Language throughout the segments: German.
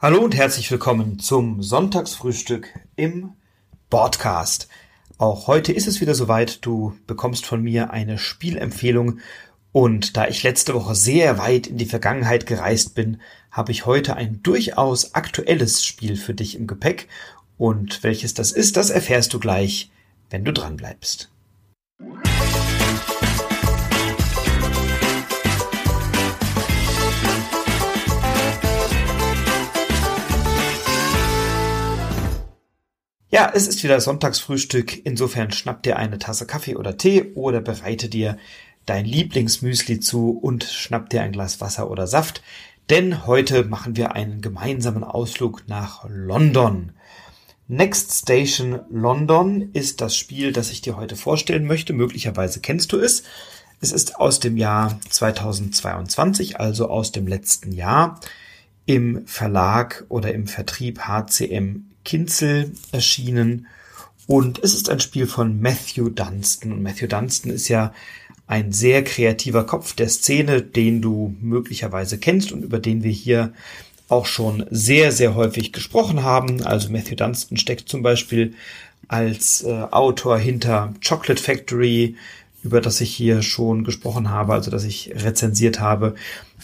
Hallo und herzlich willkommen zum Sonntagsfrühstück im Podcast. Auch heute ist es wieder soweit. Du bekommst von mir eine Spielempfehlung. Und da ich letzte Woche sehr weit in die Vergangenheit gereist bin, habe ich heute ein durchaus aktuelles Spiel für dich im Gepäck. Und welches das ist, das erfährst du gleich, wenn du dran bleibst. Ja, es ist wieder Sonntagsfrühstück. Insofern schnapp dir eine Tasse Kaffee oder Tee oder bereite dir dein Lieblingsmüsli zu und schnapp dir ein Glas Wasser oder Saft. Denn heute machen wir einen gemeinsamen Ausflug nach London. Next Station London ist das Spiel, das ich dir heute vorstellen möchte. Möglicherweise kennst du es. Es ist aus dem Jahr 2022, also aus dem letzten Jahr, im Verlag oder im Vertrieb HCM Kinzel erschienen. Und es ist ein Spiel von Matthew Dunstan. Und Matthew Dunstan ist ja ein sehr kreativer Kopf der Szene, den du möglicherweise kennst und über den wir hier auch schon sehr, sehr häufig gesprochen haben. Also Matthew Dunstan steckt zum Beispiel als äh, Autor hinter Chocolate Factory, über das ich hier schon gesprochen habe, also das ich rezensiert habe.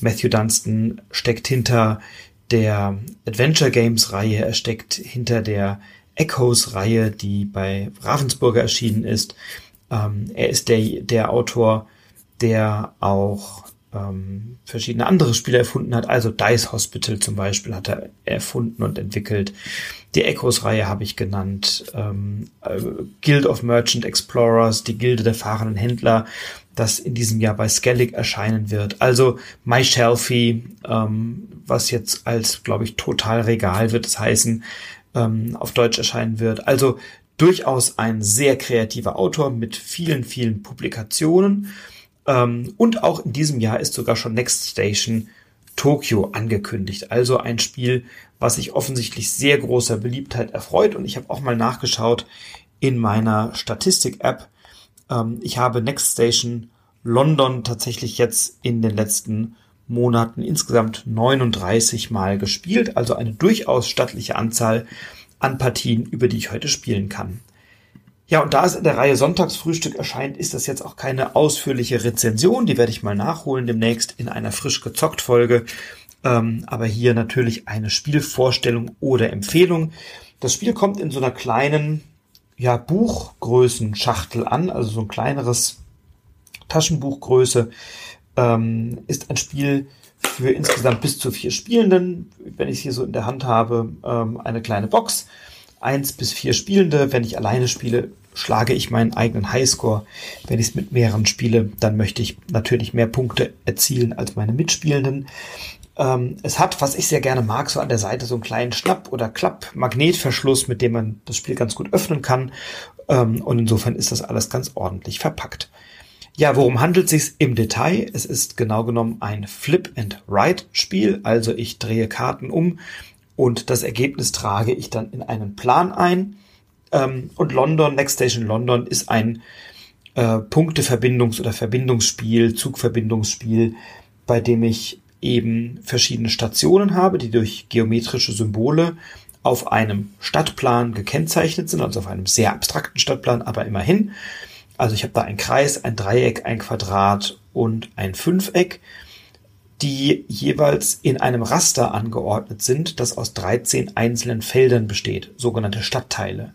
Matthew Dunstan steckt hinter der Adventure Games Reihe, er steckt hinter der Echoes Reihe, die bei Ravensburger erschienen ist. Ähm, er ist der, der Autor, der auch ähm, verschiedene andere Spiele erfunden hat. Also Dice Hospital zum Beispiel hat er erfunden und entwickelt. Die Echoes-Reihe habe ich genannt. Ähm, äh, Guild of Merchant Explorers, die Gilde der fahrenden Händler, das in diesem Jahr bei Skellig erscheinen wird. Also My Shelfie, ähm, was jetzt als, glaube ich, total regal wird es heißen, ähm, auf Deutsch erscheinen wird. Also durchaus ein sehr kreativer Autor mit vielen, vielen Publikationen. Ähm, und auch in diesem Jahr ist sogar schon Next Station Tokyo angekündigt. Also ein Spiel, was sich offensichtlich sehr großer Beliebtheit erfreut. Und ich habe auch mal nachgeschaut in meiner Statistik-App. Ähm, ich habe Next Station London tatsächlich jetzt in den letzten Monaten insgesamt 39 Mal gespielt. Also eine durchaus stattliche Anzahl an Partien, über die ich heute spielen kann. Ja, und da es in der Reihe Sonntagsfrühstück erscheint, ist das jetzt auch keine ausführliche Rezension. Die werde ich mal nachholen demnächst in einer frisch gezockt Folge. Ähm, aber hier natürlich eine Spielvorstellung oder Empfehlung. Das Spiel kommt in so einer kleinen, ja, Buchgrößenschachtel an, also so ein kleineres Taschenbuchgröße. Ähm, ist ein Spiel für insgesamt bis zu vier Spielenden. Wenn ich es hier so in der Hand habe, ähm, eine kleine Box eins bis vier Spielende. Wenn ich alleine spiele, schlage ich meinen eigenen Highscore. Wenn ich es mit mehreren spiele, dann möchte ich natürlich mehr Punkte erzielen als meine Mitspielenden. Ähm, es hat, was ich sehr gerne mag, so an der Seite so einen kleinen Schnapp- oder Klapp-Magnetverschluss, mit dem man das Spiel ganz gut öffnen kann. Ähm, und insofern ist das alles ganz ordentlich verpackt. Ja, worum handelt es sich im Detail? Es ist genau genommen ein Flip-and-Write-Spiel, also ich drehe Karten um und das Ergebnis trage ich dann in einen Plan ein. Ähm, und London, Next Station London ist ein äh, Punkteverbindungs- oder Verbindungsspiel, Zugverbindungsspiel, bei dem ich eben verschiedene Stationen habe, die durch geometrische Symbole auf einem Stadtplan gekennzeichnet sind, also auf einem sehr abstrakten Stadtplan, aber immerhin. Also ich habe da ein Kreis, ein Dreieck, ein Quadrat und ein Fünfeck die jeweils in einem Raster angeordnet sind, das aus 13 einzelnen Feldern besteht, sogenannte Stadtteile.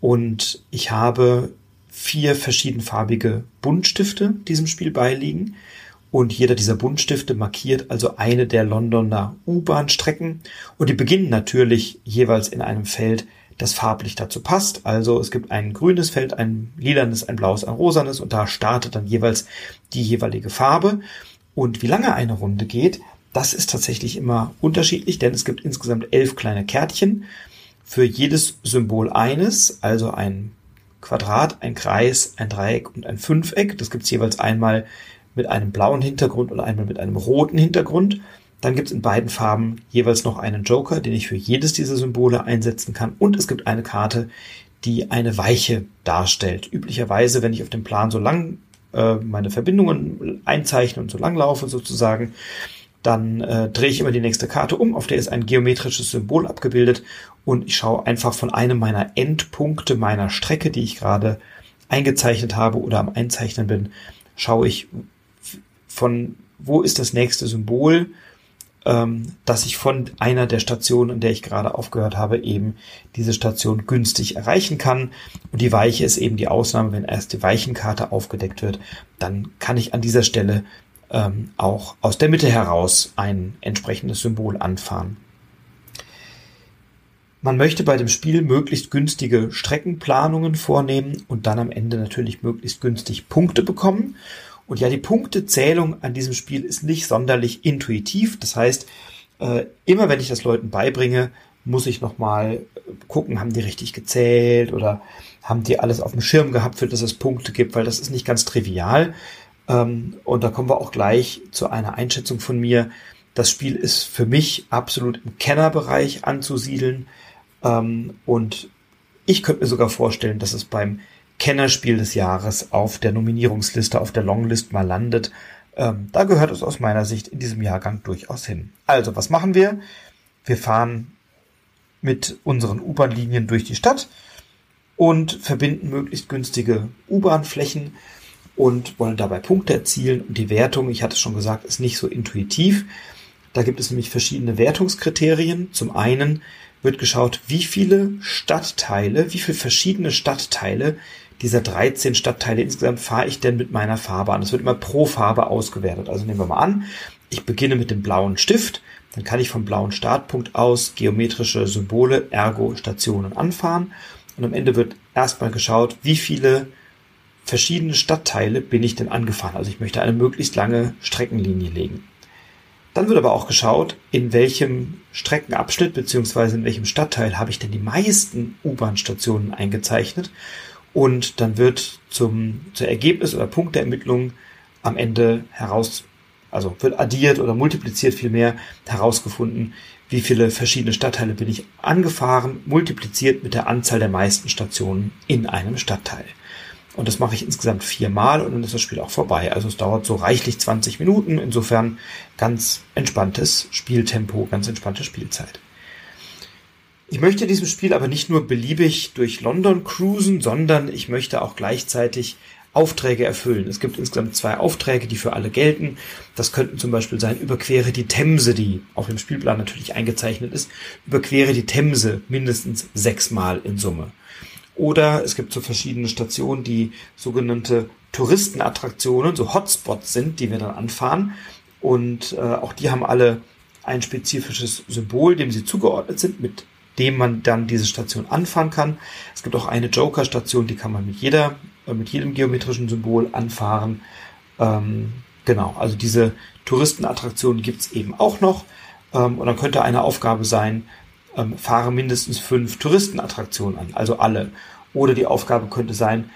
Und ich habe vier verschiedenfarbige Buntstifte diesem Spiel beiliegen. Und jeder dieser Buntstifte markiert also eine der Londoner U-Bahn-Strecken. Und die beginnen natürlich jeweils in einem Feld, das farblich dazu passt. Also es gibt ein grünes Feld, ein lilanes, ein blaues, ein rosanes und da startet dann jeweils die jeweilige Farbe. Und wie lange eine Runde geht, das ist tatsächlich immer unterschiedlich, denn es gibt insgesamt elf kleine Kärtchen. Für jedes Symbol eines, also ein Quadrat, ein Kreis, ein Dreieck und ein Fünfeck. Das gibt's jeweils einmal mit einem blauen Hintergrund und einmal mit einem roten Hintergrund. Dann gibt's in beiden Farben jeweils noch einen Joker, den ich für jedes dieser Symbole einsetzen kann. Und es gibt eine Karte, die eine Weiche darstellt. Üblicherweise, wenn ich auf dem Plan so lang äh, meine Verbindungen einzeichne und so langlaufe sozusagen, dann äh, drehe ich immer die nächste Karte um, auf der ist ein geometrisches Symbol abgebildet und ich schaue einfach von einem meiner Endpunkte meiner Strecke, die ich gerade eingezeichnet habe oder am Einzeichnen bin, schaue ich von wo ist das nächste Symbol, ähm, dass ich von einer der Stationen, in der ich gerade aufgehört habe, eben diese Station günstig erreichen kann. Und die Weiche ist eben die Ausnahme, wenn erst die Weichenkarte aufgedeckt wird, dann kann ich an dieser Stelle ähm, auch aus der Mitte heraus ein entsprechendes Symbol anfahren. Man möchte bei dem Spiel möglichst günstige Streckenplanungen vornehmen und dann am Ende natürlich möglichst günstig Punkte bekommen. Und ja, die Punktezählung an diesem Spiel ist nicht sonderlich intuitiv. Das heißt, äh, immer wenn ich das Leuten beibringe, muss ich nochmal gucken, haben die richtig gezählt oder haben die alles auf dem Schirm gehabt, für das es Punkte gibt, weil das ist nicht ganz trivial. Ähm, und da kommen wir auch gleich zu einer Einschätzung von mir. Das Spiel ist für mich absolut im Kennerbereich anzusiedeln. Ähm, und ich könnte mir sogar vorstellen, dass es beim Kennerspiel des Jahres auf der Nominierungsliste, auf der Longlist mal landet. Ähm, da gehört es aus meiner Sicht in diesem Jahrgang durchaus hin. Also, was machen wir? Wir fahren mit unseren U-Bahn-Linien durch die Stadt und verbinden möglichst günstige U-Bahn-Flächen und wollen dabei Punkte erzielen. Und die Wertung, ich hatte es schon gesagt, ist nicht so intuitiv. Da gibt es nämlich verschiedene Wertungskriterien. Zum einen wird geschaut, wie viele Stadtteile, wie viele verschiedene Stadtteile dieser 13 Stadtteile insgesamt fahre ich denn mit meiner Farbe an. Das wird immer pro Farbe ausgewertet. Also nehmen wir mal an, ich beginne mit dem blauen Stift, dann kann ich vom blauen Startpunkt aus geometrische Symbole, ergo Stationen anfahren. Und am Ende wird erstmal geschaut, wie viele verschiedene Stadtteile bin ich denn angefahren. Also ich möchte eine möglichst lange Streckenlinie legen. Dann wird aber auch geschaut, in welchem Streckenabschnitt beziehungsweise in welchem Stadtteil habe ich denn die meisten U-Bahn-Stationen eingezeichnet. Und dann wird zum, zur Ergebnis- oder Punkteermittlung am Ende heraus, also wird addiert oder multipliziert vielmehr herausgefunden, wie viele verschiedene Stadtteile bin ich angefahren, multipliziert mit der Anzahl der meisten Stationen in einem Stadtteil. Und das mache ich insgesamt viermal und dann ist das Spiel auch vorbei. Also es dauert so reichlich 20 Minuten. Insofern ganz entspanntes Spieltempo, ganz entspannte Spielzeit. Ich möchte diesem Spiel aber nicht nur beliebig durch London cruisen, sondern ich möchte auch gleichzeitig Aufträge erfüllen. Es gibt insgesamt zwei Aufträge, die für alle gelten. Das könnten zum Beispiel sein, überquere die Themse, die auf dem Spielplan natürlich eingezeichnet ist, überquere die Themse mindestens sechsmal in Summe. Oder es gibt so verschiedene Stationen, die sogenannte Touristenattraktionen, so Hotspots sind, die wir dann anfahren. Und äh, auch die haben alle ein spezifisches Symbol, dem sie zugeordnet sind, mit dem man dann diese Station anfahren kann. Es gibt auch eine Joker-Station, die kann man mit jeder, äh, mit jedem geometrischen Symbol anfahren. Ähm, genau, also diese Touristenattraktionen gibt's eben auch noch. Ähm, und dann könnte eine Aufgabe sein, ähm, fahre mindestens fünf Touristenattraktionen an, also alle. Oder die Aufgabe könnte sein,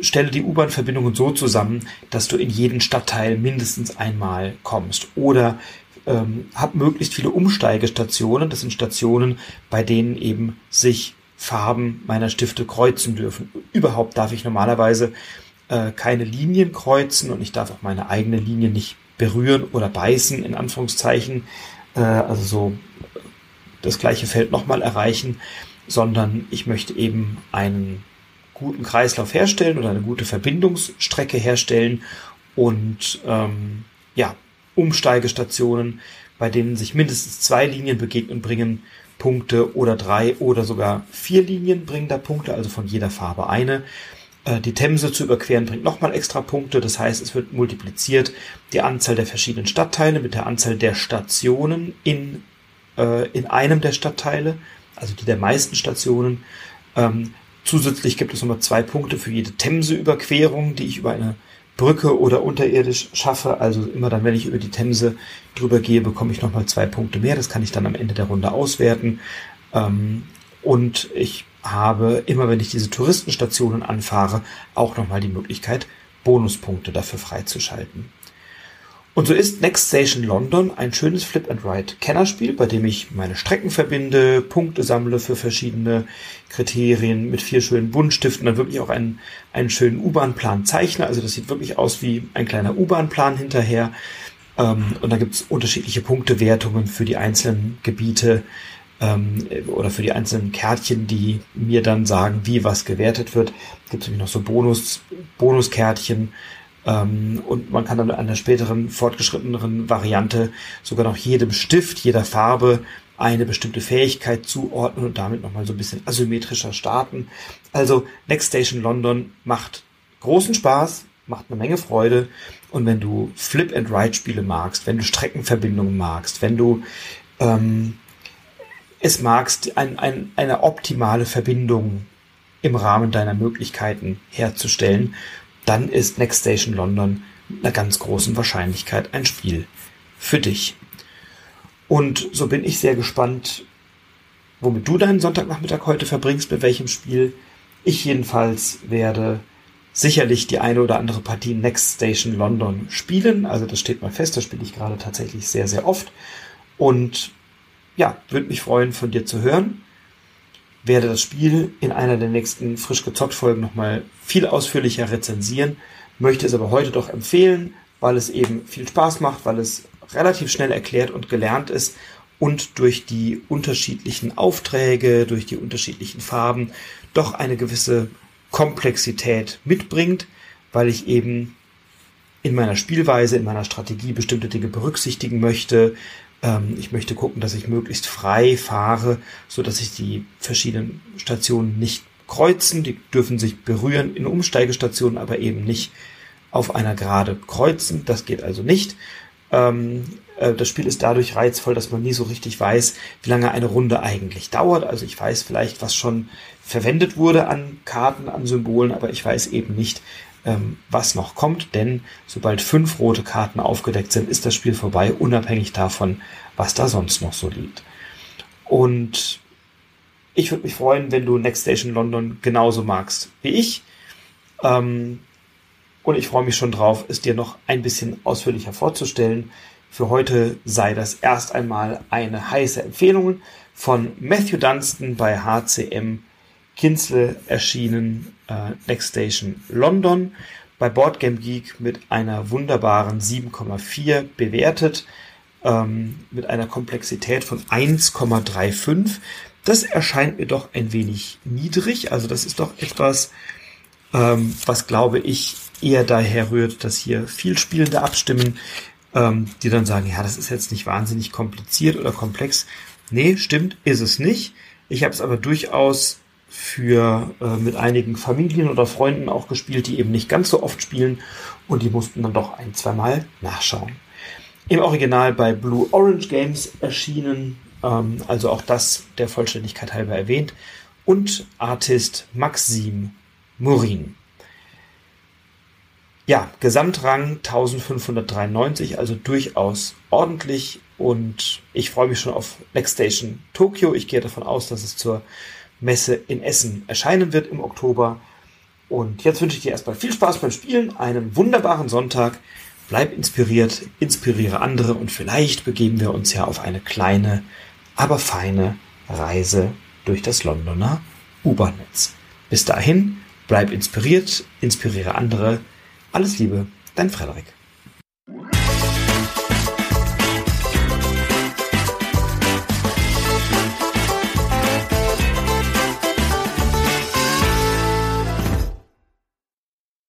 stelle die U-Bahn-Verbindungen so zusammen, dass du in jeden Stadtteil mindestens einmal kommst. Oder ähm, hab möglichst viele Umsteigestationen. Das sind Stationen, bei denen eben sich Farben meiner Stifte kreuzen dürfen. Überhaupt darf ich normalerweise äh, keine Linien kreuzen und ich darf auch meine eigene Linie nicht berühren oder beißen, in Anführungszeichen. Äh, also so das gleiche Feld nochmal erreichen, sondern ich möchte eben einen guten Kreislauf herstellen oder eine gute Verbindungsstrecke herstellen und ähm, ja, Umsteigestationen, bei denen sich mindestens zwei Linien begegnen, bringen Punkte oder drei oder sogar vier Linien bringen da Punkte, also von jeder Farbe eine. Äh, die Themse zu überqueren bringt nochmal extra Punkte, das heißt, es wird multipliziert die Anzahl der verschiedenen Stadtteile mit der Anzahl der Stationen in, äh, in einem der Stadtteile, also die der meisten Stationen. Ähm, zusätzlich gibt es nochmal zwei Punkte für jede Themse-Überquerung, die ich über eine Brücke oder unterirdisch schaffe. Also immer dann, wenn ich über die Themse drüber gehe, bekomme ich nochmal zwei Punkte mehr. Das kann ich dann am Ende der Runde auswerten. Ähm, und ich habe immer, wenn ich diese Touristenstationen anfahre, auch nochmal die Möglichkeit, Bonuspunkte dafür freizuschalten. Und so ist Next Station London ein schönes Flip-and-Ride-Kennerspiel, bei dem ich meine Strecken verbinde, Punkte sammle für verschiedene Kriterien mit vier schönen Buntstiften, dann wirklich auch einen, einen schönen U-Bahn-Plan zeichne. Also das sieht wirklich aus wie ein kleiner U-Bahn-Plan hinterher. Ähm, und da gibt es unterschiedliche Punktewertungen für die einzelnen Gebiete ähm, oder für die einzelnen Kärtchen, die mir dann sagen, wie was gewertet wird. Gibt es nämlich noch so Bonus, Bonuskärtchen. Ähm, und man kann dann an der späteren, fortgeschritteneren Variante sogar noch jedem Stift, jeder Farbe eine bestimmte Fähigkeit zuordnen und damit nochmal so ein bisschen asymmetrischer starten. Also Next Station London macht großen Spaß, macht eine Menge Freude. Und wenn du Flip and Ride Spiele magst, wenn du Streckenverbindungen magst, wenn du ähm, es magst, ein, ein, eine optimale Verbindung im Rahmen deiner Möglichkeiten herzustellen, dann ist Next Station London mit einer ganz großen Wahrscheinlichkeit ein Spiel für dich. Und so bin ich sehr gespannt, womit du deinen Sonntagnachmittag heute verbringst, mit welchem Spiel. Ich jedenfalls werde sicherlich die eine oder andere Partie Next Station London spielen. Also das steht mal fest, das spiele ich gerade tatsächlich sehr, sehr oft. Und ja, würde mich freuen, von dir zu hören. Werde das Spiel in einer der nächsten frisch gezockt Folgen nochmal viel ausführlicher rezensieren. Möchte es aber heute doch empfehlen, weil es eben viel Spaß macht, weil es relativ schnell erklärt und gelernt ist und durch die unterschiedlichen Aufträge, durch die unterschiedlichen Farben doch eine gewisse Komplexität mitbringt, weil ich eben in meiner Spielweise, in meiner Strategie bestimmte Dinge berücksichtigen möchte, ähm, ich möchte gucken, dass ich möglichst frei fahre, so dass sich die verschiedenen Stationen nicht kreuzen. Die dürfen sich berühren in Umsteigestationen, aber eben nicht auf einer Gerade kreuzen. Das geht also nicht. Ähm, äh, das Spiel ist dadurch reizvoll, dass man nie so richtig weiß, wie lange eine Runde eigentlich dauert. Also ich weiß vielleicht, was schon verwendet wurde an Karten, an Symbolen, aber ich weiß eben nicht, ähm, was noch kommt, denn sobald fünf rote Karten aufgedeckt sind, ist das Spiel vorbei, unabhängig davon, was da sonst noch so liegt. Und ich würde mich freuen, wenn du Next Station London genauso magst wie ich. Ähm, und ich freue mich schon drauf, es dir noch ein bisschen ausführlicher vorzustellen. Für heute sei das erst einmal eine heiße Empfehlung von Matthew Dunstan bei HCM Kinsle erschienen äh, Next Station London, bei Boardgame Geek mit einer wunderbaren 7,4 bewertet, ähm, mit einer Komplexität von 1,35. Das erscheint mir doch ein wenig niedrig, also das ist doch etwas, ähm, was glaube ich eher daher rührt, dass hier viel Spielende abstimmen, ähm, die dann sagen, ja, das ist jetzt nicht wahnsinnig kompliziert oder komplex. Nee, stimmt, ist es nicht. Ich habe es aber durchaus für äh, mit einigen Familien oder Freunden auch gespielt, die eben nicht ganz so oft spielen und die mussten dann doch ein, zweimal nachschauen. Im Original bei Blue Orange Games erschienen, ähm, also auch das der Vollständigkeit halber erwähnt, und Artist Maxim Murin. Ja, Gesamtrang 1593, also durchaus ordentlich und ich freue mich schon auf Next Station Tokyo. Ich gehe davon aus, dass es zur Messe in Essen erscheinen wird im Oktober. Und jetzt wünsche ich dir erstmal viel Spaß beim Spielen, einen wunderbaren Sonntag. Bleib inspiriert, inspiriere andere und vielleicht begeben wir uns ja auf eine kleine, aber feine Reise durch das Londoner U-Bahn-Netz. Bis dahin, bleib inspiriert, inspiriere andere. Alles Liebe, dein Frederik.